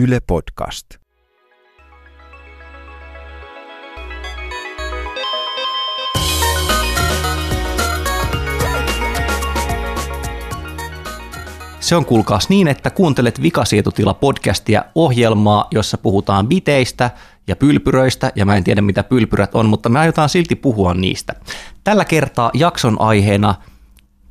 Yle Podcast. Se on kuulkaas niin, että kuuntelet Vikasietotila podcastia ohjelmaa, jossa puhutaan biteistä ja pylpyröistä, ja mä en tiedä mitä pylpyrät on, mutta me aiotaan silti puhua niistä. Tällä kertaa jakson aiheena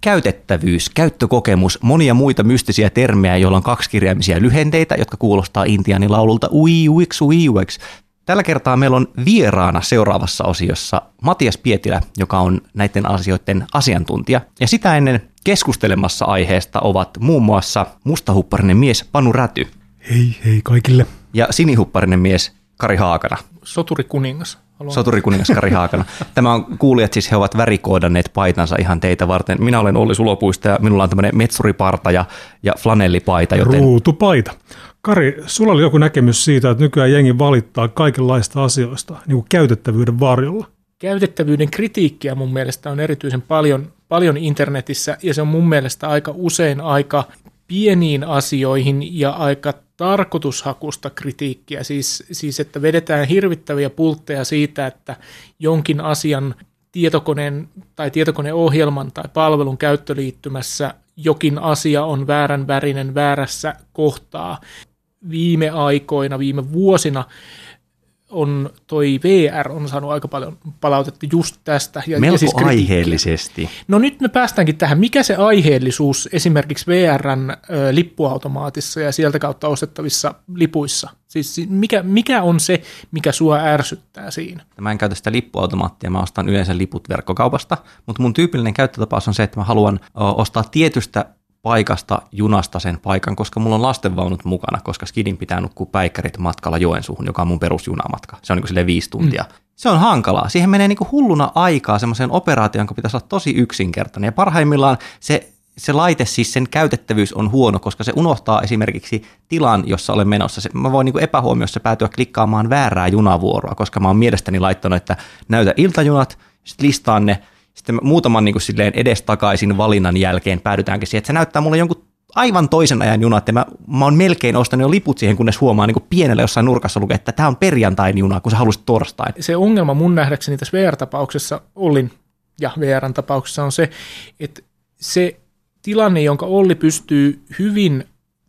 käytettävyys, käyttökokemus, monia muita mystisiä termejä, joilla on kaksikirjaimisia lyhenteitä, jotka kuulostaa intiaanilaululta ui uix ui uix. Tällä kertaa meillä on vieraana seuraavassa osiossa Matias Pietilä, joka on näiden asioiden asiantuntija. Ja sitä ennen keskustelemassa aiheesta ovat muun muassa mustahupparinen mies Panu Räty Hei hei kaikille. ja sinihupparinen mies Kari Haakana. Soturi kuningas. Haluan Soturikuningas Kari Haakana. Tämä on kuulijat, siis he ovat värikoodanneet paitansa ihan teitä varten. Minä olen Olli Sulopuista ja minulla on tämmöinen metsuriparta ja, ja flanellipaita, joten Ruutupaita. Kari, sulla oli joku näkemys siitä, että nykyään jengi valittaa kaikenlaista asioista niin kuin käytettävyyden varjolla. Käytettävyyden kritiikkiä mun mielestä on erityisen paljon, paljon internetissä ja se on mun mielestä aika usein aika pieniin asioihin ja aika tarkoitushakusta kritiikkiä. Siis, siis että vedetään hirvittäviä pultteja siitä, että jonkin asian tietokoneen tai tietokoneohjelman tai palvelun käyttöliittymässä jokin asia on väärän värinen väärässä kohtaa. Viime aikoina, viime vuosina on toi VR on saanut aika paljon palautetta just tästä. Ja, melko ja siis kritiikkiä. aiheellisesti. No nyt me päästäänkin tähän, mikä se aiheellisuus esimerkiksi VRn ö, lippuautomaatissa ja sieltä kautta ostettavissa lipuissa, siis si- mikä, mikä on se, mikä sua ärsyttää siinä? Mä en käytä sitä lippuautomaattia, mä ostan yleensä liput verkkokaupasta, mutta mun tyypillinen käyttötapaus on se, että mä haluan ö, ostaa tietystä paikasta junasta sen paikan, koska mulla on lastenvaunut mukana, koska skidin pitää nukkua päikkärit matkalla Joensuuhun, joka on mun perusjunamatka. Se on niin kuin viisi tuntia. Mm. Se on hankalaa. Siihen menee niin kuin hulluna aikaa semmoiseen operaatioon, jonka pitäisi olla tosi yksinkertainen. Ja parhaimmillaan se, se laite, siis sen käytettävyys on huono, koska se unohtaa esimerkiksi tilan, jossa olen menossa. Se, mä voin niin kuin epähuomiossa päätyä klikkaamaan väärää junavuoroa, koska mä oon mielestäni laittanut, että näytä iltajunat, sitten listaan ne, sitten muutaman niin kuin silleen edestakaisin valinnan jälkeen päädytäänkin siihen, että se näyttää mulle jonkun aivan toisen ajan junat, ja mä, mä oon melkein ostanut jo liput siihen, kunnes huomaa niin kuin pienellä jossain nurkassa lukee, että tämä on perjantain juna, kun sä halusit torstain. Se ongelma mun nähdäkseni tässä VR-tapauksessa, Ollin ja VRn tapauksessa on se, että se tilanne, jonka Olli pystyy hyvin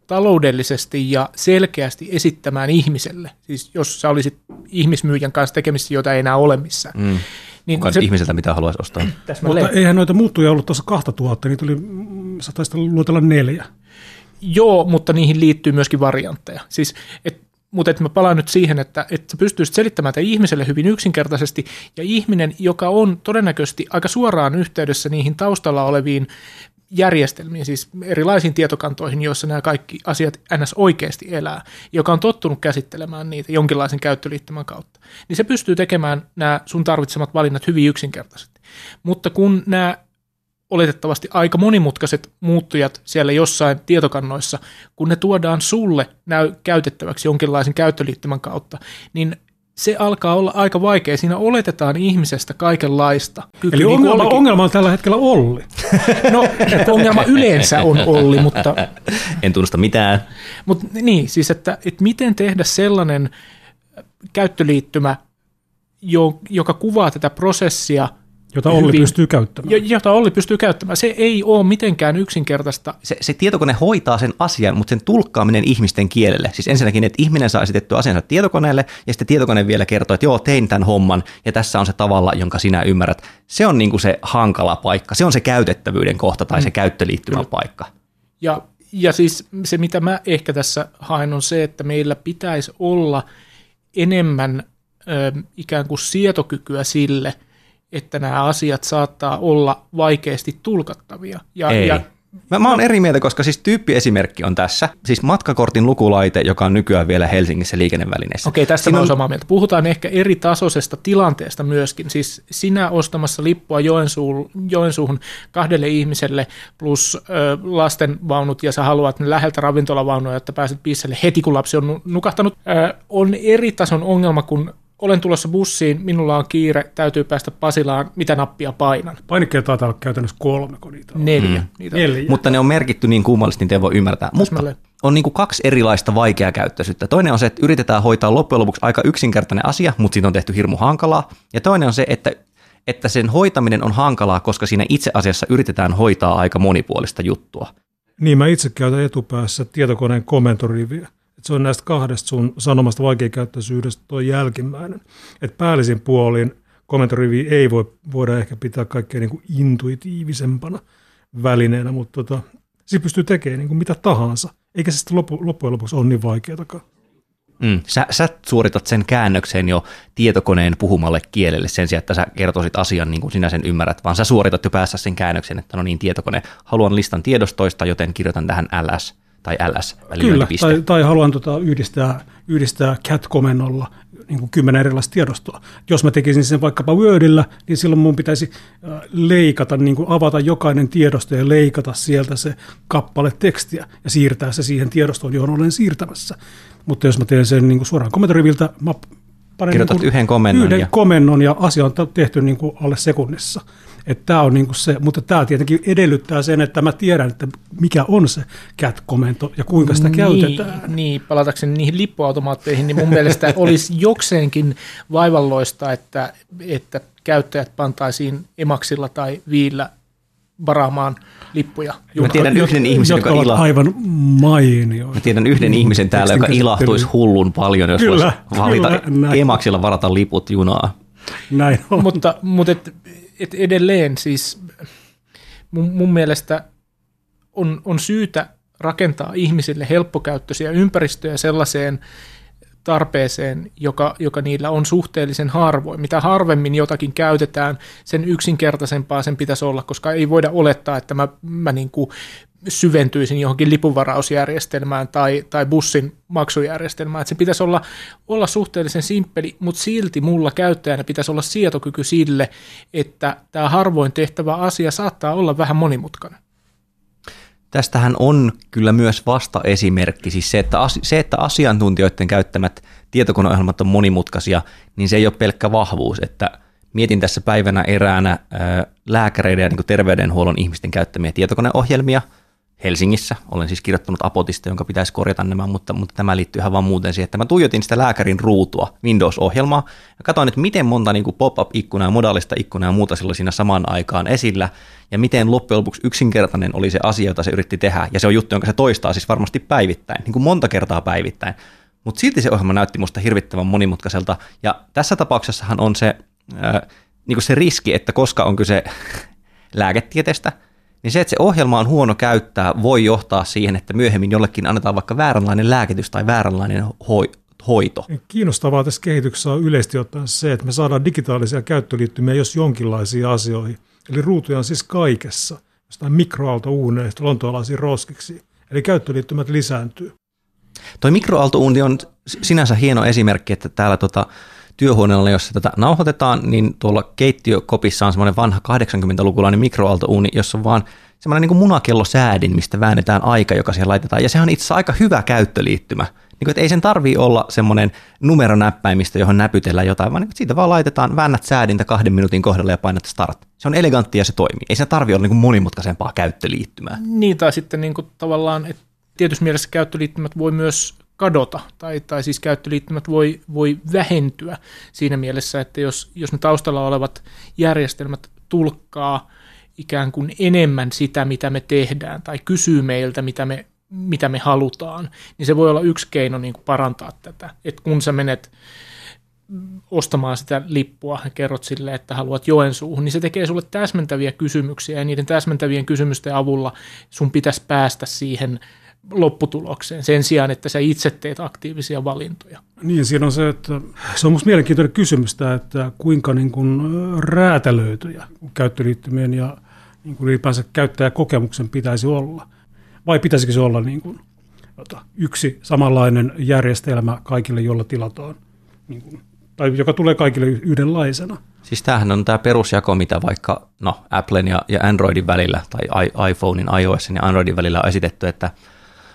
taloudellisesti ja selkeästi esittämään ihmiselle, siis jos sä olisit ihmismyyjän kanssa tekemisissä, jota ei enää ole missään, Mm. Niin se, ihmiseltä mitä haluaisi ostaa. Mutta eihän noita muuttuja ollut tuossa 2000, niitä oli, mm, sä taisit luotella neljä. Joo, mutta niihin liittyy myöskin variantteja. Siis, et, mutta et mä palaan nyt siihen, että, että sä pystyisit selittämään tämän ihmiselle hyvin yksinkertaisesti, ja ihminen, joka on todennäköisesti aika suoraan yhteydessä niihin taustalla oleviin järjestelmiin, siis erilaisiin tietokantoihin, joissa nämä kaikki asiat ns. oikeasti elää, joka on tottunut käsittelemään niitä jonkinlaisen käyttöliittymän kautta, niin se pystyy tekemään nämä sun tarvitsemat valinnat hyvin yksinkertaisesti. Mutta kun nämä oletettavasti aika monimutkaiset muuttujat siellä jossain tietokannoissa, kun ne tuodaan sulle näy käytettäväksi jonkinlaisen käyttöliittymän kautta, niin se alkaa olla aika vaikea. Siinä oletetaan ihmisestä kaikenlaista. Kyky, Eli niin ongelma, Ollikin- ongelma on tällä hetkellä Olli. No, ongelma yleensä on Olli, mutta, En tunnusta mitään. mutta niin, siis että, että miten tehdä sellainen käyttöliittymä, jo- joka kuvaa tätä prosessia jota Olli hyvin- pystyy käyttämään. jo- jota Olli pystyy käyttämään. Se ei ole mitenkään yksinkertaista. Se, se tietokone hoitaa sen asian, mutta sen tulkkaaminen ihmisten kielelle. Siis ensinnäkin, että ihminen saa esitettyä asiansa tietokoneelle, ja sitten tietokone vielä kertoo, että joo, tein tämän homman, ja tässä on se tavalla, jonka sinä ymmärrät. Se on niin kuin se hankala paikka. Se on se käytettävyyden kohta tai se käyttöliittymän paikka. Ja, ja siis se, mitä mä ehkä tässä haen, on se, että meillä pitäisi olla enemmän ö, ikään kuin sietokykyä sille, että nämä asiat saattaa olla vaikeasti tulkattavia. Ja, Ei. ja Mä, mä oon eri mieltä, koska siis tyyppiesimerkki on tässä. Siis matkakortin lukulaite, joka on nykyään vielä Helsingissä liikennevälineissä. Okei, tästä mä on- samaa mieltä. Puhutaan ehkä eri tasoisesta tilanteesta myöskin. Siis sinä ostamassa lippua Joensuun, Joensuuhun kahdelle ihmiselle plus ö, lastenvaunut ja sä haluat ne läheltä ravintolavaunuja, että pääset pisselle heti kun lapsi on nu- nukahtanut. Ö, on eri tason ongelma, kun olen tulossa bussiin, minulla on kiire, täytyy päästä Pasilaan, mitä nappia painan? Painikkeja taitaa olla käytännössä kolme, kun niitä on. Neljä. Mm. Niitä on. Neljä. Mutta ne on merkitty niin kummallisesti, niin te voi ymmärtää. Mutta on niin kuin kaksi erilaista vaikeakäyttöisyyttä. Toinen on se, että yritetään hoitaa loppujen lopuksi aika yksinkertainen asia, mutta siitä on tehty hirmu hankalaa. Ja toinen on se, että, että sen hoitaminen on hankalaa, koska siinä itse asiassa yritetään hoitaa aika monipuolista juttua. Niin, mä itse käytän etupäässä tietokoneen komentoriviä. Et se on näistä kahdesta sun sanomasta vaikeakäyttöisyydestä tuo jälkimmäinen. Että päällisin puolin komentorivi ei voi, voida ehkä pitää kaikkein niin kuin intuitiivisempana välineenä, mutta tota, se pystyy tekemään niin kuin mitä tahansa. Eikä se sitten loppu, loppujen lopuksi ole niin vaikeatakaan. Mm. Sä, sä suoritat sen käännöksen jo tietokoneen puhumalle kielelle sen sijaan, että sä kertoisit asian niin kuin sinä sen ymmärrät, vaan sä suoritat jo päässä sen käännöksen, että no niin, tietokone, haluan listan tiedostoista, joten kirjoitan tähän ls tai ls Kyllä, tai, tai haluan tota yhdistää, yhdistää cat-komennolla niin kuin kymmenen erilaista tiedostoa. Jos mä tekisin sen vaikkapa Wordillä, niin silloin mun pitäisi leikata, niin kuin avata jokainen tiedosto ja leikata sieltä se kappale tekstiä ja siirtää se siihen tiedostoon, johon olen siirtämässä. Mutta jos mä teen sen niin kuin suoraan komentoriviltä, mä panen Kirjoitat niin kuin yhden komennon. Yhden ja... komennon ja asia on tehty niin kuin alle sekunnissa. Että tämä on niinku se, mutta tämä tietenkin edellyttää sen, että mä tiedän, että mikä on se cat-komento ja kuinka sitä niin, käytetään. Niin, palatakseni niihin lippuautomaatteihin, niin mun mielestä olisi jokseenkin vaivalloista, että, että käyttäjät pantaisiin emaksilla tai viillä varaamaan lippuja. Mä tiedän yhden ihmisen, joka ila... aivan mainio. Mä tiedän yhden ihmisen täällä, joka ilahtuisi hullun paljon, jos kyllä, voisi valita kyllä, emaksilla varata liput junaa. Näin on. Mutta, mutta et, et edelleen siis mun, mun mielestä on, on syytä rakentaa ihmisille helppokäyttöisiä ympäristöjä sellaiseen tarpeeseen, joka, joka niillä on suhteellisen harvoin. Mitä harvemmin jotakin käytetään, sen yksinkertaisempaa sen pitäisi olla, koska ei voida olettaa, että mä, mä niin kuin syventyisin johonkin lipunvarausjärjestelmään tai, tai bussin maksujärjestelmään. Että se pitäisi olla, olla suhteellisen simppeli, mutta silti mulla käyttäjänä pitäisi olla sietokyky sille, että tämä harvoin tehtävä asia saattaa olla vähän monimutkainen. Tästähän on kyllä myös vasta-esimerkki, siis se että, se, että asiantuntijoiden käyttämät tietokoneohjelmat on monimutkaisia, niin se ei ole pelkkä vahvuus, että mietin tässä päivänä eräänä lääkäreiden ja niin terveydenhuollon ihmisten käyttämiä tietokoneohjelmia – Helsingissä. Olen siis kirjoittanut apotista, jonka pitäisi korjata nämä, mutta, mutta tämä liittyy ihan vaan muuten siihen, että mä tuijotin sitä lääkärin ruutua, Windows-ohjelmaa, ja katsoin, että miten monta niin pop-up-ikkunaa, ja modaalista ikkunaa ja muuta sillä siinä samaan aikaan esillä, ja miten loppujen lopuksi yksinkertainen oli se asia, jota se yritti tehdä, ja se on juttu, jonka se toistaa siis varmasti päivittäin, niin kuin monta kertaa päivittäin. Mutta silti se ohjelma näytti musta hirvittävän monimutkaiselta, ja tässä tapauksessahan on se, äh, niin se riski, että koska on kyse lääketieteestä, niin se, että se ohjelma on huono käyttää, voi johtaa siihen, että myöhemmin jollekin annetaan vaikka vääränlainen lääkitys tai vääränlainen hoi, hoito. Kiinnostavaa tässä kehityksessä on yleisesti ottaen se, että me saadaan digitaalisia käyttöliittymiä jos jonkinlaisiin asioihin. Eli ruutuja on siis kaikessa, jostain mikroaaltouuneista lontoalaisiin roskiksi. Eli käyttöliittymät lisääntyy. Toi mikroaaltouuni on sinänsä hieno esimerkki, että täällä tota, työhuoneella, jossa tätä nauhoitetaan, niin tuolla keittiökopissa on semmoinen vanha 80-lukulainen mikroaaltouuni, jossa on vaan semmoinen niin kuin munakellosäädin, mistä väännetään aika, joka siihen laitetaan. Ja sehän on itse asiassa aika hyvä käyttöliittymä. Niin kuin, että ei sen tarvii olla semmoinen numeronäppäimistä, johon näpytellään jotain, vaan niin kuin, siitä vaan laitetaan, väännät säädintä kahden minuutin kohdalla ja painat start. Se on elegantti ja se toimii. Ei se tarvii olla niin kuin monimutkaisempaa käyttöliittymää. Niin, tai sitten niin kuin tavallaan, että tietyssä mielessä käyttöliittymät voi myös kadota, tai, tai siis käyttöliittymät voi, voi vähentyä siinä mielessä, että jos, jos ne taustalla olevat järjestelmät tulkkaa ikään kuin enemmän sitä, mitä me tehdään, tai kysyy meiltä, mitä me, mitä me halutaan, niin se voi olla yksi keino niin kuin parantaa tätä. Että kun sä menet ostamaan sitä lippua ja kerrot sille, että haluat Joensuuhun, niin se tekee sulle täsmentäviä kysymyksiä ja niiden täsmentävien kysymysten avulla sun pitäisi päästä siihen lopputulokseen sen sijaan, että sä itse teet aktiivisia valintoja. Niin, siinä on se, että se on minusta mielenkiintoinen kysymys tämä, että kuinka niin kuin räätälöityjä käyttöliittymien ja niin kuin ylipäänsä käyttäjäkokemuksen pitäisi olla. Vai pitäisikö se olla niin kuin, yksi samanlainen järjestelmä kaikille, jolla tilataan, niin kuin, tai joka tulee kaikille yhdenlaisena? Siis tämähän on tämä perusjako, mitä vaikka no, Applen ja, ja Androidin välillä, tai iPhonein, iOSin ja Androidin välillä on esitetty, että –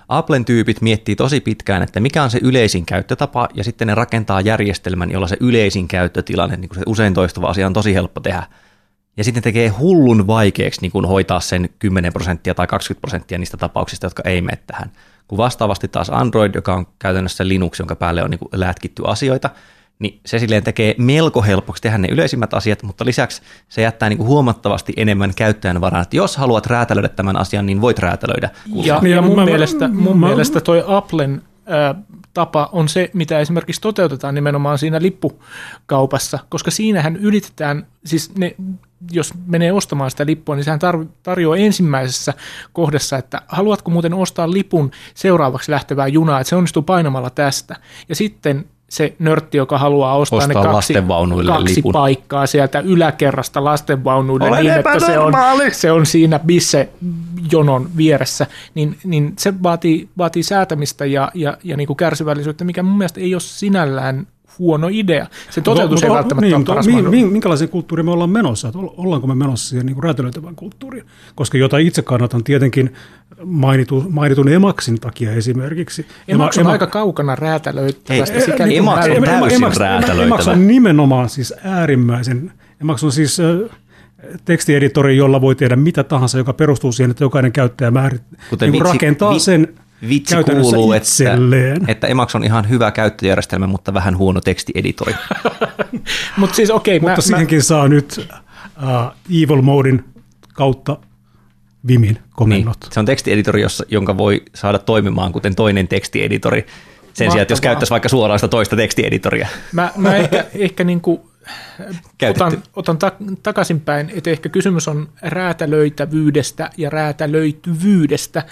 Applen tyypit miettii tosi pitkään, että mikä on se yleisin käyttötapa, ja sitten ne rakentaa järjestelmän, jolla se yleisin käyttötilanne, niin kuin se usein toistuva asia on tosi helppo tehdä. Ja sitten tekee hullun vaikeaksi niin kuin hoitaa sen 10 prosenttia tai 20 prosenttia niistä tapauksista, jotka ei mene tähän. kun vastaavasti taas Android, joka on käytännössä Linux, jonka päälle on niin lätkitty asioita, niin se silleen tekee melko helpoksi tehdä ne yleisimmät asiat, mutta lisäksi se jättää niin kuin huomattavasti enemmän käyttäjän varaan, että jos haluat räätälöidä tämän asian, niin voit räätälöidä. Ja, ja mun, mä, mielestä, mun mä, mielestä toi Applen ää, tapa on se, mitä esimerkiksi toteutetaan nimenomaan siinä lippukaupassa, koska siinähän ylitetään, siis ne, jos menee ostamaan sitä lippua, niin sehän tar- tarjoaa ensimmäisessä kohdassa, että haluatko muuten ostaa lipun seuraavaksi lähtevää junaa, että se onnistuu painamalla tästä. Ja sitten se nörtti, joka haluaa ostaa, ostaa ne kaksi, kaksi lipun. paikkaa sieltä yläkerrasta lastenvaunuille Olen niin, että se on, se on siinä bisse-jonon vieressä, niin, niin se vaatii, vaatii säätämistä ja, ja, ja niin kuin kärsivällisyyttä, mikä mun mielestä ei ole sinällään huono idea. Se toteutus no, ei välttämättä niin, ole paras mi, minkälaisen kulttuuriin me ollaan menossa? Että ollaanko me menossa siihen niin räätälöitävään kulttuuriin? Koska jota itse kannatan tietenkin mainitu, mainitun emaksin takia esimerkiksi. Emaks on Ema, aika kaukana räätälöittävästä. Ei, emaks on täysin emaks, räätälöitävä. Emaks on nimenomaan siis äärimmäisen, emaks on siis tekstieditori, jolla voi tehdä mitä tahansa, joka perustuu siihen, että jokainen käyttäjä määrit, Kuten niin vitsi, rakentaa vi, sen vitsi kuuluu, että, että Emacs on ihan hyvä käyttöjärjestelmä, mutta vähän huono tekstieditori. Mut siis, okay, mutta mä, siihenkin mä... saa nyt uh, Evil Modin kautta Vimin komennot. Niin, se on tekstieditori, jossa, jonka voi saada toimimaan kuten toinen tekstieditori. Sen Mahtavaa. sijaan, että jos käyttäisi vaikka suoraan sitä toista tekstieditoria. Mä, mä ehkä, ehkä niin kuin otan, otan ta- takaisinpäin, että ehkä kysymys on räätälöitävyydestä ja räätälöityvyydestä.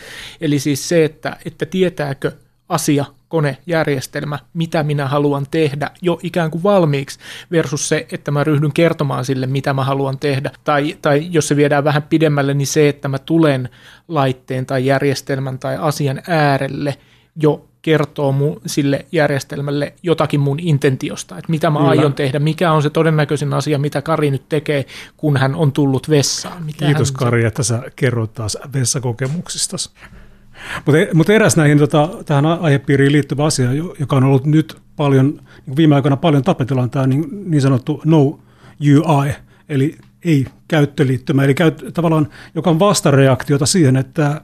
Eli siis se, että, että tietääkö asia, kone, järjestelmä, mitä minä haluan tehdä jo ikään kuin valmiiksi versus se, että mä ryhdyn kertomaan sille, mitä mä haluan tehdä. Tai, tai jos se viedään vähän pidemmälle, niin se, että mä tulen laitteen tai järjestelmän tai asian äärelle jo kertoo mu, sille järjestelmälle jotakin mun intentiosta, että mitä mä Kyllä. aion tehdä, mikä on se todennäköisin asia, mitä Kari nyt tekee, kun hän on tullut vessaan. Mitä Kiitos Kari, että sä kerroit taas vessakokemuksista. Mutta mut eräs näihin tota, tähän aihepiiriin liittyvä asia, joka on ollut nyt paljon, niin viime aikoina paljon tapetilla, on tämä niin, niin sanottu no UI, eli ei käyttöliittymä, eli käyt, tavallaan, joka on vastareaktiota siihen, että,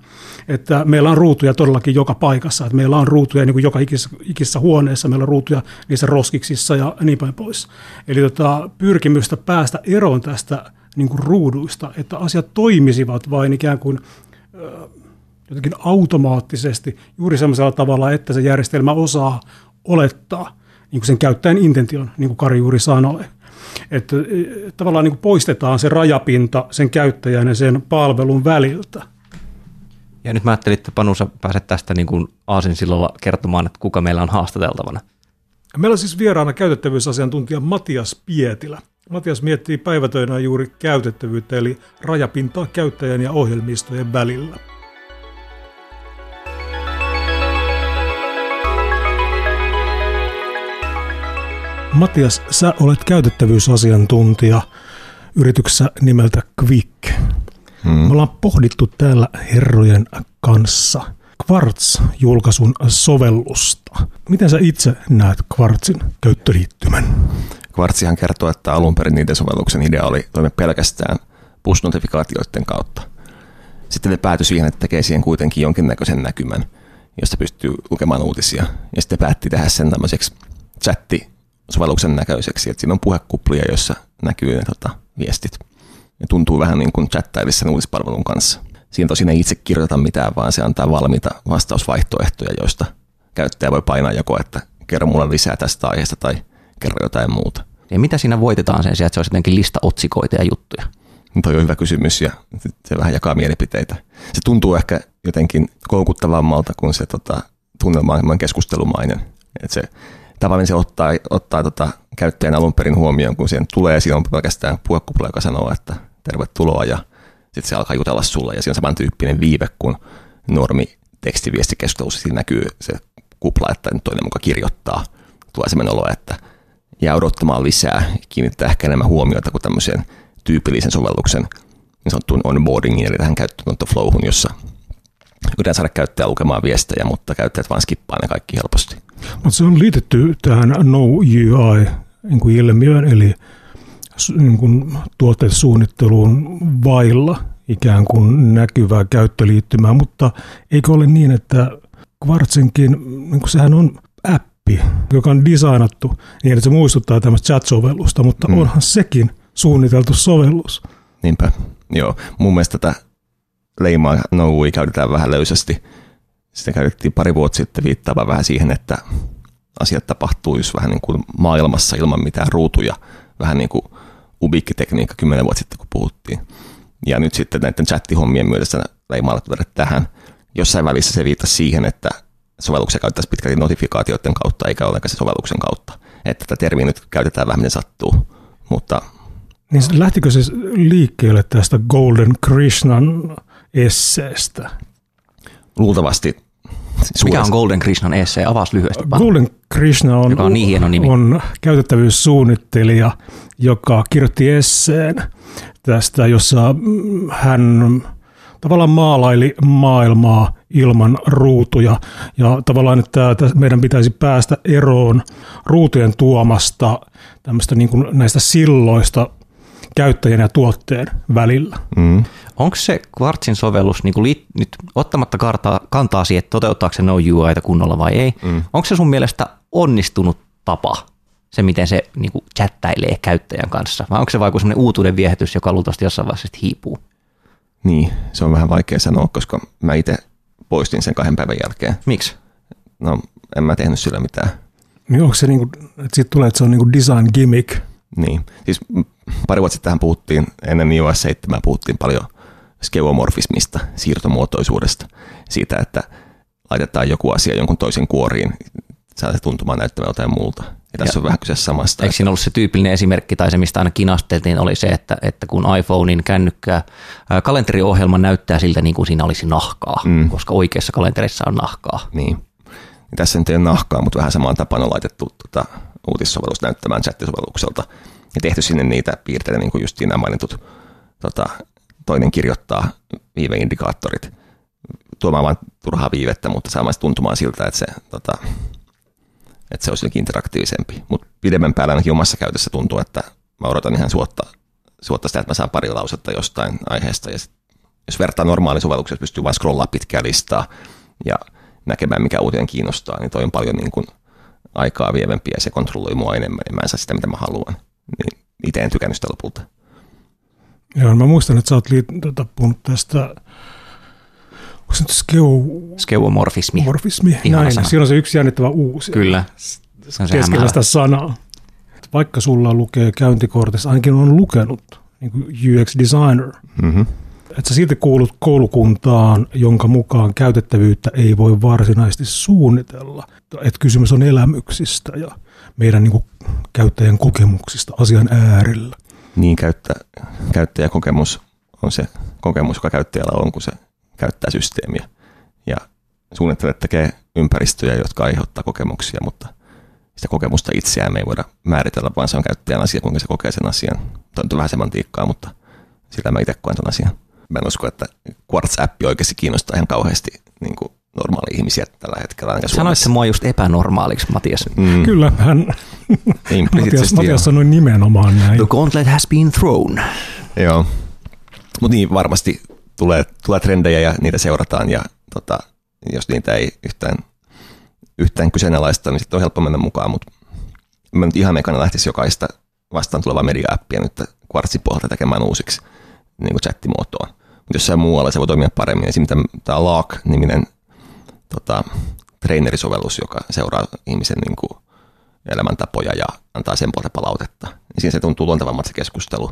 että meillä on ruutuja todellakin joka paikassa, että meillä on ruutuja niin kuin joka ikisessä, ikisessä huoneessa, meillä on ruutuja niissä roskiksissa ja niin päin pois. Eli tota, pyrkimystä päästä eroon tästä niin kuin ruuduista, että asiat toimisivat vain ikään kuin jotenkin automaattisesti juuri sellaisella tavalla, että se järjestelmä osaa olettaa niin kuin sen käyttäjän intention, niin kuin Kari juuri sanoi. Että e, tavallaan niin kuin poistetaan se rajapinta sen käyttäjän ja sen palvelun väliltä. Ja nyt mä ajattelin, että Panu, sä pääset tästä niin kuin Aasinsillolla kertomaan, että kuka meillä on haastateltavana. Meillä on siis vieraana käytettävyysasiantuntija Matias Pietilä. Matias miettii päivätöinä juuri käytettävyyttä, eli rajapintaa käyttäjän ja ohjelmistojen välillä. Matias, sä olet käytettävyysasiantuntija yrityksessä nimeltä Quick. Hmm. Me ollaan pohdittu täällä herrojen kanssa Quartz-julkaisun sovellusta. Miten sä itse näet Quartzin käyttöliittymän? Quartzihan kertoo, että alun perin niiden sovelluksen idea oli toimia pelkästään push-notifikaatioiden kautta. Sitten ne päätyi siihen, että tekee siihen kuitenkin jonkinnäköisen näkymän, josta pystyy lukemaan uutisia. Ja sitten päätti tehdä sen tämmöiseksi chatti sovelluksen näköiseksi, että siinä on puhekuplia, joissa näkyy ne tota, viestit. Ja tuntuu vähän niin kuin chattailissa sen uutispalvelun kanssa. Siinä tosin ei itse kirjoita mitään, vaan se antaa valmiita vastausvaihtoehtoja, joista käyttäjä voi painaa joko, että kerro mulle lisää tästä aiheesta tai kerro jotain muuta. Ja mitä siinä voitetaan sen sijaan, että se olisi jotenkin lista otsikoita ja juttuja? No toi on hyvä kysymys ja se vähän jakaa mielipiteitä. Se tuntuu ehkä jotenkin koukuttavammalta kuin se tota, tunnelma on keskustelumainen. Että se tavallaan se ottaa, ottaa tota käyttäjän alun perin huomioon, kun siihen tulee, siinä on pelkästään puhekupla, joka sanoo, että tervetuloa ja sitten se alkaa jutella sulle ja siinä on samantyyppinen viive kuin normi tekstiviestikeskustelussa. Siinä näkyy se kupla, että toinen muka kirjoittaa. Tulee sellainen olo, että jää odottamaan lisää, kiinnittää ehkä enemmän huomiota kuin tämmöisen tyypillisen sovelluksen niin sanottuun onboardingin, eli tähän käyttöönotto-flowhun, jossa yritetään saada käyttäjä lukemaan viestejä, mutta käyttäjät vaan skippaa ne kaikki helposti. Mutta se on liitetty tähän no UI niin kuin ilmiöön, eli niin kuin tuotesuunnitteluun vailla ikään kuin näkyvää käyttöliittymää, mutta eikö ole niin, että Quartzinkin, niin kuin sehän on appi, joka on designattu niin, että se muistuttaa tämmöistä chat-sovellusta, mutta mm. onhan sekin suunniteltu sovellus. Niinpä, joo. Mun mielestä tätä leimaa noui käytetään vähän löysästi. Sitä käytettiin pari vuotta sitten viittaava vähän siihen, että asiat tapahtuu just vähän niin kuin maailmassa ilman mitään ruutuja. Vähän niin kuin ubiikkitekniikka kymmenen vuotta sitten, kun puhuttiin. Ja nyt sitten näiden chattihommien myötä leimaa tähän. Jossain välissä se viittasi siihen, että sovelluksia käyttäisiin pitkälti notifikaatioiden kautta, eikä ollenkaan se sovelluksen kautta. Että tätä termiä nyt käytetään vähän miten sattuu, mutta... Niin lähtikö se liikkeelle tästä Golden Krishnan esseestä? Luultavasti. Mikä on Golden Krishnan essee? Avaas lyhyesti. Golden Krishna on, joka on, niin hieno nimi. on käytettävyyssuunnittelija, joka kirjoitti esseen tästä, jossa hän tavallaan maalaili maailmaa ilman ruutuja ja tavallaan, että meidän pitäisi päästä eroon ruutujen tuomasta tämmöistä niin kuin näistä silloista käyttäjän ja tuotteen välillä. Mm. Onko se Quartzin sovellus niin kuin li, nyt ottamatta kartaa, kantaa siihen, että toteuttaako se no UIta kunnolla vai ei, mm. onko se sun mielestä onnistunut tapa, se miten se niin kuin chattailee käyttäjän kanssa, vai onko se vaikka semmoinen uutuuden viehätys, joka luultavasti jossain vaiheessa hiipuu? Niin, se on vähän vaikea sanoa, koska mä itse poistin sen kahden päivän jälkeen. Miksi? No, en mä tehnyt sillä mitään. Niin onko se niin kuin, että siitä tulee, että se on niin kuin design gimmick? Niin, siis pari vuotta sitten puhuttiin, ennen iOS 7 puhuttiin paljon skeuomorfismista, siirtomuotoisuudesta, siitä, että laitetaan joku asia jonkun toisen kuoriin, saa se tuntumaan näyttämään jotain muulta. Ja tässä ja, on vähän kyse samasta. Eikö siinä ollut se tyypillinen esimerkki, tai se mistä aina kinasteltiin, oli se, että, että kun iPhonein kännykkää, kalenteriohjelma näyttää siltä niin kuin siinä olisi nahkaa, mm. koska oikeassa kalenterissa on nahkaa. Niin. Ja tässä nyt ei ole nahkaa, mutta vähän samaan tapaan on laitettu tuota, uutissovellus näyttämään chattisovellukselta ja tehty sinne niitä piirteitä, niin kuin just nämä mainitut, tota, toinen kirjoittaa viiveindikaattorit tuomaan vain turhaa viivettä, mutta saamaan tuntumaan siltä, että se tota, että se olisi jotenkin interaktiivisempi. Mutta pidemmän päällä ainakin omassa käytössä tuntuu, että mä odotan ihan suotta, suotta sitä, että mä saan pari lausetta jostain aiheesta. Ja sit, jos vertaa normaali sovelluksessa, pystyy vain scrollaa pitkää listaa ja näkemään, mikä uutinen kiinnostaa, niin toi on paljon niin kuin aikaa vievempi ja se kontrolloi mua enemmän, niin mä en saa sitä, mitä mä haluan. Niin itse en tykännyt sitä lopulta. Joo, mä muistan, että sä oot liit- tota, puhunut tästä onko se nyt skeu... skeuomorfismi. Morfismi, näin. Sana. Siinä on se yksi jännittävä uusi. Kyllä. Se on keskellä sitä sanaa. Vaikka sulla lukee käyntikortissa, ainakin on lukenut niin UX designer, mm-hmm. Että sä silti kuulut koulukuntaan, jonka mukaan käytettävyyttä ei voi varsinaisesti suunnitella. Että kysymys on elämyksistä ja meidän niin kuin, käyttäjän kokemuksista asian äärellä. Niin, käyttä, käyttäjäkokemus on se kokemus, joka käyttäjällä on, kun se käyttää systeemiä. Ja suunnittelijat tekee ympäristöjä, jotka aiheuttaa kokemuksia, mutta sitä kokemusta itseään me ei voida määritellä, vaan se on käyttäjän asia, kuinka se kokee sen asian. Tämä on vähän semantiikkaa, mutta sillä mä itse koen tämän asian. Mä en usko, että Quartz-appi oikeasti kiinnostaa ihan kauheasti niin kuin normaali ihmisiä tällä hetkellä. Sanoit se mua just epänormaaliksi, Matias. Mm. Kyllä, hän Matias, Matias sanoi nimenomaan näin. The gauntlet has been thrown. Joo, mutta niin varmasti tulee, tulee trendejä ja niitä seurataan ja tota, jos niitä ei yhtään, yhtään kyseenalaista, niin sitten on helppo mennä mukaan, mutta mä nyt ihan mekana lähtisi jokaista vastaan tulevaa media-appia nyt pohjalta tekemään uusiksi niin kuin chattimuotoon. Jossain muualla se voi toimia paremmin. Esimerkiksi tämä Laak-niminen tota, trainerisovellus, joka seuraa ihmisen niin kuin elämäntapoja ja antaa sen puolta palautetta. Niin siinä se tuntuu luontevammalta se keskustelu.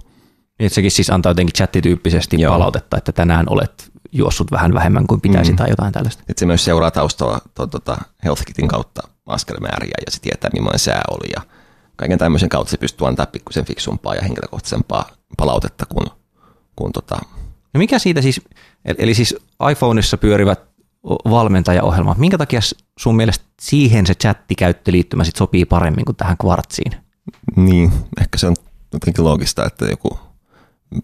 Niin, että sekin siis antaa jotenkin chattityyppisesti Joo. palautetta, että tänään olet juossut vähän vähemmän kuin pitäisi mm. tai jotain tällaista. Että se myös seuraa taustalla to, tota, HealthKitin kautta askelmääriä ja se tietää, millainen sää oli ja kaiken tämmöisen kautta se pystyy antaa pikkusen fiksumpaa ja henkilökohtaisempaa palautetta kuin, kuin tota. No mikä siitä siis, eli siis iPhoneissa pyörivät valmentajaohjelmat, minkä takia sun mielestä siihen se chattikäyttöliittymä sit sopii paremmin kuin tähän kvartsiin? Niin, ehkä se on jotenkin loogista, että joku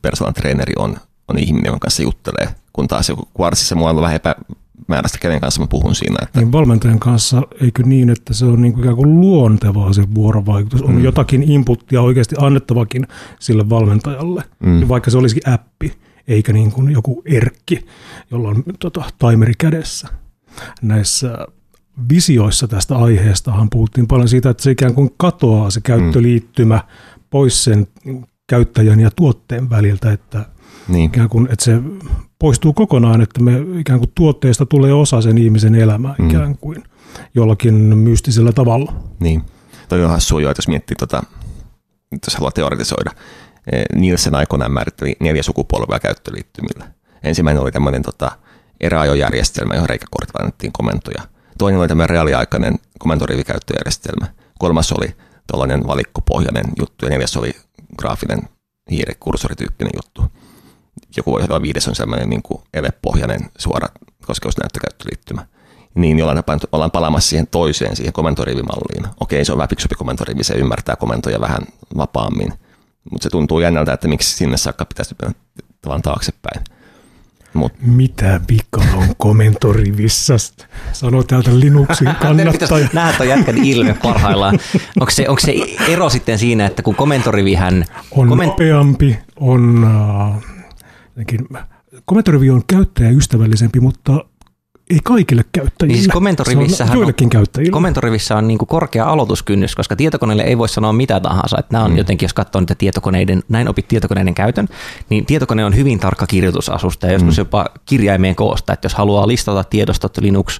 personal traineri on, on ihminen, jonka kanssa juttelee, kun taas joku Quartzissa mulla on vähän epämääräistä, kenen kanssa mä puhun siinä. Että... Niin valmentajan kanssa eikö niin, että se on niin kuin ikään kuin luontevaa se vuorovaikutus, on mm. jotakin inputtia oikeasti annettavakin sille valmentajalle, mm. vaikka se olisikin appi, eikä niin kuin joku erkki, jolla on tota, timeri kädessä. näissä visioissa tästä aiheestahan puhuttiin paljon siitä, että se ikään kuin katoaa se käyttöliittymä mm. pois sen käyttäjän ja tuotteen väliltä, että, niin. ikään kuin, että se poistuu kokonaan, että me ikään kuin tuotteesta tulee osa sen ihmisen elämää mm. ikään kuin jollakin mystisellä tavalla. Niin, toi on jo, että jos miettii, tota, jos haluaa teoretisoida, Nielsen aikoinaan määritteli neljä sukupolvea käyttöliittymillä. Ensimmäinen oli tämmöinen tota, eräajojärjestelmä, johon reikäkortilla annettiin komentoja. Toinen oli tämmöinen reaaliaikainen komentorivikäyttöjärjestelmä. Kolmas oli tuollainen valikkopohjainen juttu ja neljäs oli graafinen hiirikursorityyppinen juttu. Joku voi olla viides on sellainen niin elepohjainen suora koskeusnäyttökäyttöliittymä. Niin jollain tapaa ollaan palaamassa siihen toiseen, siihen komentorivimalliin. Okei, se on vähän fiksumpi komentorivi, se ymmärtää komentoja vähän vapaammin. Mutta se tuntuu jännältä, että miksi sinne saakka pitäisi mennä tavallaan taaksepäin. Mut. Mitä vika on komentorivissä? Sano täältä Linuxin kannattaja. Nähdä tuon jätkän ilme parhaillaan. Onko se, onko se ero sitten siinä, että kun komentorivihän... On komment- nopeampi, on... Äh, komentorivi on käyttäjäystävällisempi, mutta ei kaikille käyttäjille. Niin siis komentorivissä on joillekin käyttäjille. Komentorivissä on niin kuin korkea aloituskynnys, koska tietokoneelle ei voi sanoa mitä tahansa. Että nämä on mm. jotenkin, jos katsoo niitä tietokoneiden, näin opit tietokoneiden käytön, niin tietokone on hyvin tarkka kirjoitusasusta ja joskus mm. jopa kirjaimeen koosta. Että jos haluaa listata tiedostot Linux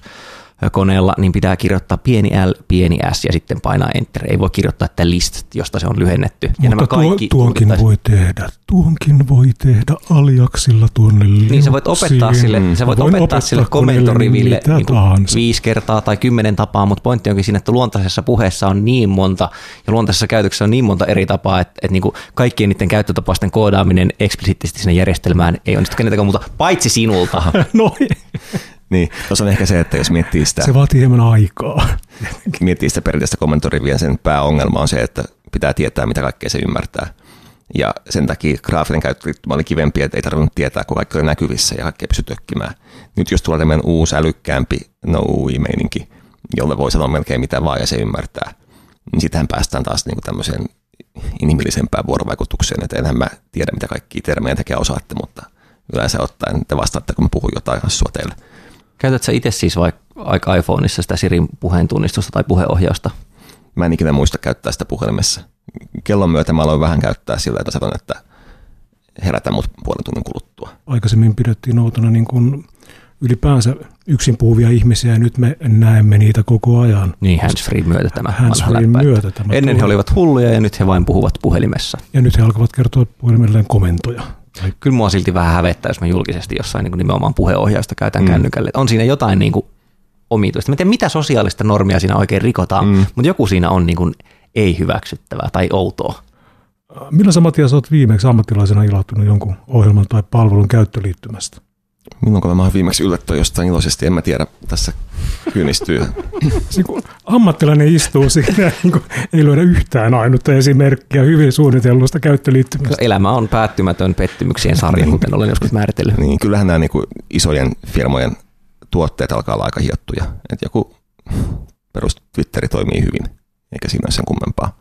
koneella, niin pitää kirjoittaa pieni L, pieni S ja sitten painaa Enter. Ei voi kirjoittaa, että list, josta se on lyhennetty. Ja Mutta nämä kaikki tuo, tuonkin voi tehdä, tuonkin voi tehdä aliaksilla tuonne Niin sä voit opettaa sille, mm. sä voit opettaa, opettaa sille komentoriville niin viisi kertaa tai kymmenen tapaa, mutta pointti onkin siinä, että luontaisessa puheessa on niin monta ja luontaisessa käytöksessä on niin monta eri tapaa, että, että niin kuin kaikkien niiden käyttötapausten koodaaminen eksplisiittisesti sinne järjestelmään ei onnistu keneltäkään muuta, paitsi sinulta. no, niin, tuossa on ehkä se, että jos miettii sitä... Se vaatii hieman aikaa. miettii sitä perinteistä kommentoriviä, sen pääongelma on se, että pitää tietää, mitä kaikkea se ymmärtää. Ja sen takia graafinen käyttöliittymä oli kivempi, että ei tarvinnut tietää, kun kaikki oli näkyvissä ja kaikkea pysy tökkimään. Nyt jos tulee tämmöinen uusi älykkäämpi no UI-meininki, jolle voi sanoa melkein mitä vaan ja se ymmärtää, niin sitähän päästään taas niin kuin tämmöiseen inhimillisempään vuorovaikutukseen, että enhän mä tiedä, mitä kaikki termejä tekee osaatte, mutta yleensä ottaen te vastaatte, kun mä puhun jotain hassua teille. Käytät sä itse siis vaikka iPhoneissa sitä Sirin puheen tunnistusta tai puheohjausta? Mä en ikinä muista käyttää sitä puhelimessa. Kellon myötä mä aloin vähän käyttää sillä, että sanon, että herätä mut puolen tunnin kuluttua. Aikaisemmin pidettiin outona niin kuin ylipäänsä yksin puhuvia ihmisiä ja nyt me näemme niitä koko ajan. Niin, handsfree myötä tämä handsfree myötä tämä Ennen he olivat hulluja ja nyt he vain puhuvat puhelimessa. Ja nyt he alkavat kertoa puhelimelleen komentoja. Kyllä mua silti vähän hävettää, jos mä julkisesti jossain niin nimenomaan puheohjausta käytän mm. kännykälle. On siinä jotain niin kuin omituista. Mä en tiedä, mitä sosiaalista normia siinä oikein rikotaan, mm. mutta joku siinä on niin kuin ei hyväksyttävää tai outoa. Millä sä Matias olet viimeksi ammattilaisena ilahtunut jonkun ohjelman tai palvelun käyttöliittymästä? Milloin mä oon viimeksi yllättyä jostain iloisesti, en mä tiedä, tässä kyynistyy. niin kuin ammattilainen istuu siinä, niin kuin, ei löydä yhtään ainutta esimerkkiä hyvin suunnitellusta käyttöliittymästä. Elämä on päättymätön pettymyksien sarja, niin. kuten olen joskus määritellyt. Niin, kyllähän nämä niin kuin isojen firmojen tuotteet alkaa olla aika hiottuja. Että joku perus Twitteri toimii hyvin, eikä siinä ole sen kummempaa.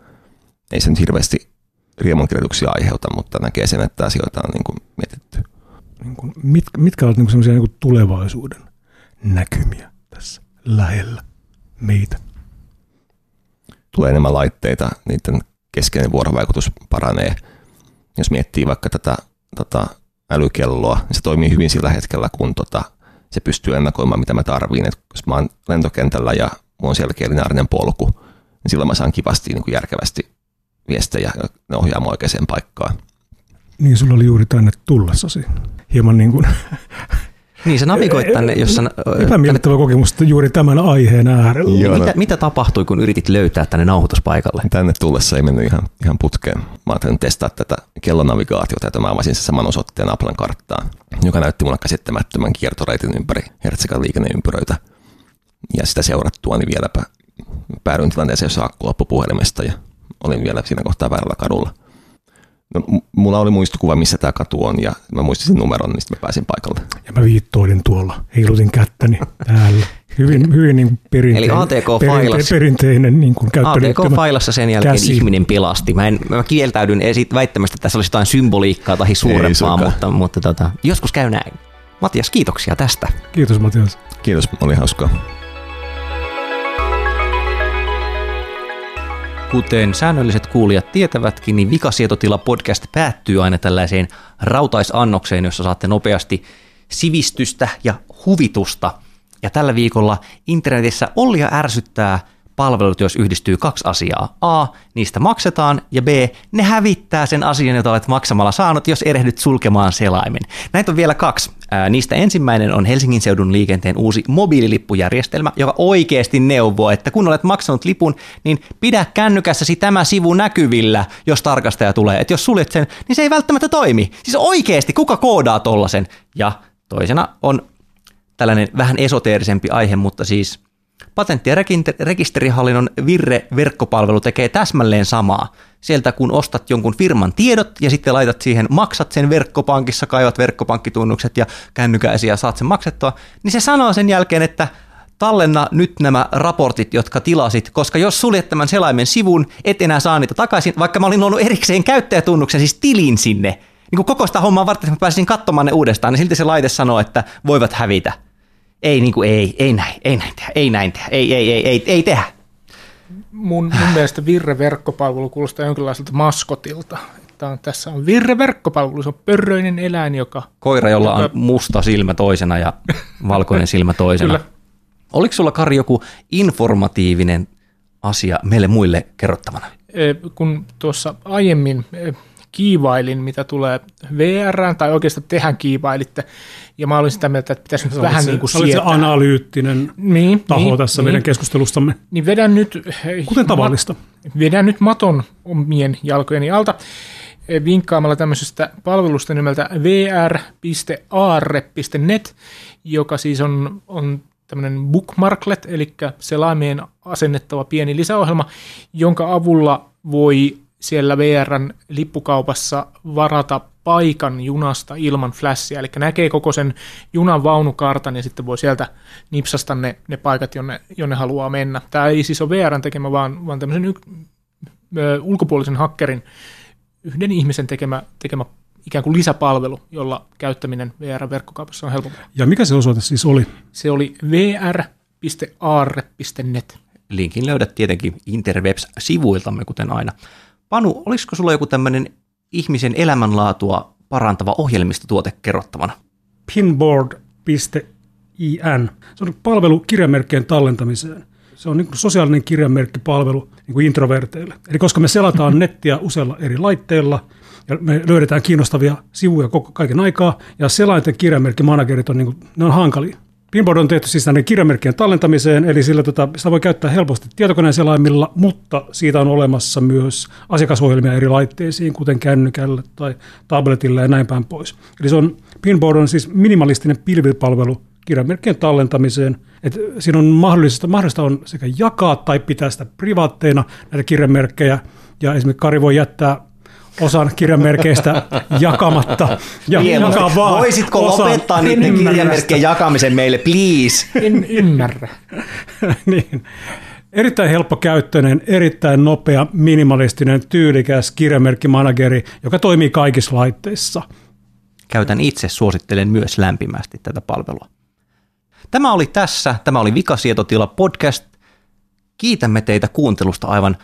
Ei se nyt hirveästi riemunkirjoituksia aiheuta, mutta näkee sen, että asioita on niin kuin mietitty niin kuin, mit, mitkä ovat niin sellaisia niin tulevaisuuden näkymiä tässä lähellä meitä? Tulee enemmän laitteita, niiden keskeinen vuorovaikutus paranee. Jos miettii vaikka tätä tota, älykelloa, niin se toimii hyvin sillä hetkellä, kun tota, se pystyy ennakoimaan, mitä mä tarviin. Et jos mä oon lentokentällä ja mulla on selkeä lineaarinen polku, niin silloin mä saan kivasti niin kuin järkevästi viestejä ne ohjaa oikeaan paikkaan. Niin, sulla oli juuri tänne tullessasi hieman niin kuin niin, sä navigoit tänne, jos sä... Epämiellyttävä tänne... kokemus juuri tämän aiheen äärellä. Joo, mitä, mitä tapahtui, kun yritit löytää tänne nauhoituspaikalle? Tänne tullessa ei mennyt ihan, ihan putkeen. Mä ajattelin testaa tätä kellonavigaatiota, että mä avasin sen saman osoitteen Applen karttaan, joka näytti mulle käsittämättömän kiertoreitin ympäri Hertsekan liikenneympyröitä. Ja sitä seurattua, niin vieläpä päädyin tilanteeseen, jossa akku loppui puhelimesta ja olin vielä siinä kohtaa väärällä kadulla. No, mulla oli muistokuva, missä tämä katu on, ja mä muistin numeron, niin sitten mä pääsin paikalle. Ja mä viittoilin tuolla, heilutin kättäni täällä. Hyvin, hyvin niin perinteinen, Eli ATK perinteinen, perinteinen niin kuin ATK-failassa sen jälkeen käsi. ihminen pelasti. Mä, en, mä kieltäydyn esit väittämästä, että tässä olisi jotain symboliikkaa tai suurempaa, mutta, mutta tota, joskus käy näin. Matias, kiitoksia tästä. Kiitos Matias. Kiitos, oli hauskaa. Kuten säännölliset kuulijat tietävätkin, niin Vikasietotila podcast päättyy aina tällaiseen rautaisannokseen, jossa saatte nopeasti sivistystä ja huvitusta. Ja tällä viikolla internetissä Ollia ärsyttää palvelut, jos yhdistyy kaksi asiaa. A, niistä maksetaan, ja B, ne hävittää sen asian, jota olet maksamalla saanut, jos erehdyt sulkemaan selaimen. Näitä on vielä kaksi. Ää, niistä ensimmäinen on Helsingin seudun liikenteen uusi mobiililippujärjestelmä, joka oikeasti neuvoo, että kun olet maksanut lipun, niin pidä kännykässäsi tämä sivu näkyvillä, jos tarkastaja tulee. Että jos suljet sen, niin se ei välttämättä toimi. Siis oikeasti, kuka koodaa tollasen? Ja toisena on tällainen vähän esoteerisempi aihe, mutta siis Patentti- ja rekisterihallinnon Virre-verkkopalvelu tekee täsmälleen samaa. Sieltä kun ostat jonkun firman tiedot ja sitten laitat siihen, maksat sen verkkopankissa, kaivat verkkopankkitunnukset ja kännykäisi ja saat sen maksettua, niin se sanoo sen jälkeen, että tallenna nyt nämä raportit, jotka tilasit, koska jos suljet tämän selaimen sivun, et enää saa niitä takaisin, vaikka mä olin luonut erikseen käyttäjätunnuksen, siis tilin sinne, niin kuin koko sitä hommaa varten, että mä pääsisin katsomaan ne uudestaan, niin silti se laite sanoo, että voivat hävitä ei, niin kuin, ei, ei näin, ei näin tehdä, ei näin tehdä, ei, ei, ei, ei, ei tehdä. Mun, mun mielestä Virre-verkkopalvelu kuulostaa jonkinlaiselta maskotilta. Että on, tässä on Virre-verkkopalvelu, se on pörröinen eläin, joka... Koira, jolla on musta silmä toisena ja valkoinen silmä toisena. Kyllä. Oliko sulla, Kari, joku informatiivinen asia meille muille kerrottavana? Kun tuossa aiemmin kiivailin, mitä tulee VR, tai oikeastaan tehän kiivailitte, ja mä olin sitä mieltä, että pitäisi nyt vähän se, niin kuin sietää. se analyyttinen niin, taho niin, tässä niin, meidän keskustelustamme. Niin vedän nyt... Kuten tavallista. Ma, vedän nyt maton omien jalkojeni alta eh, vinkkaamalla tämmöisestä palvelusta nimeltä vr.aarre.net, joka siis on, on tämmöinen bookmarklet, eli selaimeen asennettava pieni lisäohjelma, jonka avulla voi siellä VRn lippukaupassa varata paikan junasta ilman flashia, eli näkee koko sen junan vaunukartan ja sitten voi sieltä nipsasta ne, ne paikat, jonne, jonne haluaa mennä. Tämä ei siis ole VRn tekemä, vaan, vaan tämmöisen y, ö, ulkopuolisen hakkerin yhden ihmisen tekemä, tekemä ikään kuin lisäpalvelu, jolla käyttäminen VR-verkkokaupassa on helpompaa. Ja mikä se osoite siis oli? Se oli vr.aarre.net. Linkin löydät tietenkin Interwebs-sivuiltamme, kuten aina. Panu, olisiko sulla joku tämmöinen ihmisen elämänlaatua parantava ohjelmistotuote kerrottavana? Pinboard.in. Se on palvelu kirjamerkkien tallentamiseen. Se on niin sosiaalinen kirjamerkkipalvelu niin kuin introverteille. Eli koska me selataan nettiä useilla eri laitteilla ja me löydetään kiinnostavia sivuja koko, kaiken aikaa, ja selainten kirjamerkkimanagerit on, niin kuin, ne on hankalia. Pinboard on tehty siis tänne kirjamerkkien tallentamiseen, eli sillä tota, sitä voi käyttää helposti tietokoneen selaimilla, mutta siitä on olemassa myös asiakasohjelmia eri laitteisiin, kuten kännykällä tai tabletilla ja näin päin pois. Eli se on, Pinboard on siis minimalistinen pilvipalvelu kirjamerkkien tallentamiseen. Et siinä on mahdollista, mahdollista on sekä jakaa tai pitää sitä privaatteina näitä kirjamerkkejä, ja esimerkiksi Kari voi jättää osan kirjamerkeistä jakamatta. Ja jakaa vaan Voisitko osan. lopettaa niiden kirjamerkkien jakamisen meille, please? En ymmärrä. niin. Erittäin helppokäyttöinen, erittäin nopea, minimalistinen, tyylikäs kirjamerkkimanageri, joka toimii kaikissa laitteissa. Käytän itse, suosittelen myös lämpimästi tätä palvelua. Tämä oli tässä, tämä oli Vikasietotila podcast. Kiitämme teitä kuuntelusta aivan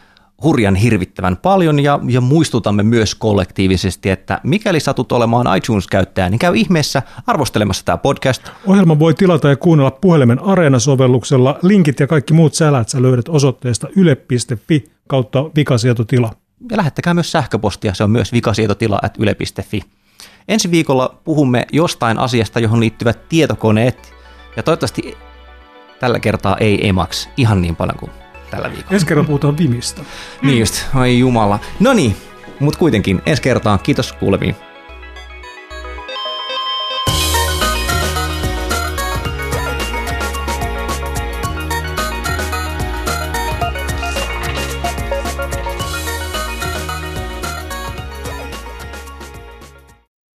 hurjan hirvittävän paljon ja, ja muistutamme myös kollektiivisesti, että mikäli satut olemaan iTunes-käyttäjä, niin käy ihmeessä arvostelemassa tämä podcast. Ohjelma voi tilata ja kuunnella puhelimen Areena-sovelluksella. Linkit ja kaikki muut sälät sä löydät osoitteesta yle.fi kautta vikasietotila. Ja lähettäkää myös sähköpostia, se on myös vikasietotila at yle.fi. Ensi viikolla puhumme jostain asiasta, johon liittyvät tietokoneet, ja toivottavasti tällä kertaa ei Emax ihan niin paljon kuin tällä viikolla. Ensi kerralla puhutaan Vimistä. niin just, ai jumala. No niin, mutta kuitenkin ensi kertaan. Kiitos kuulemiin.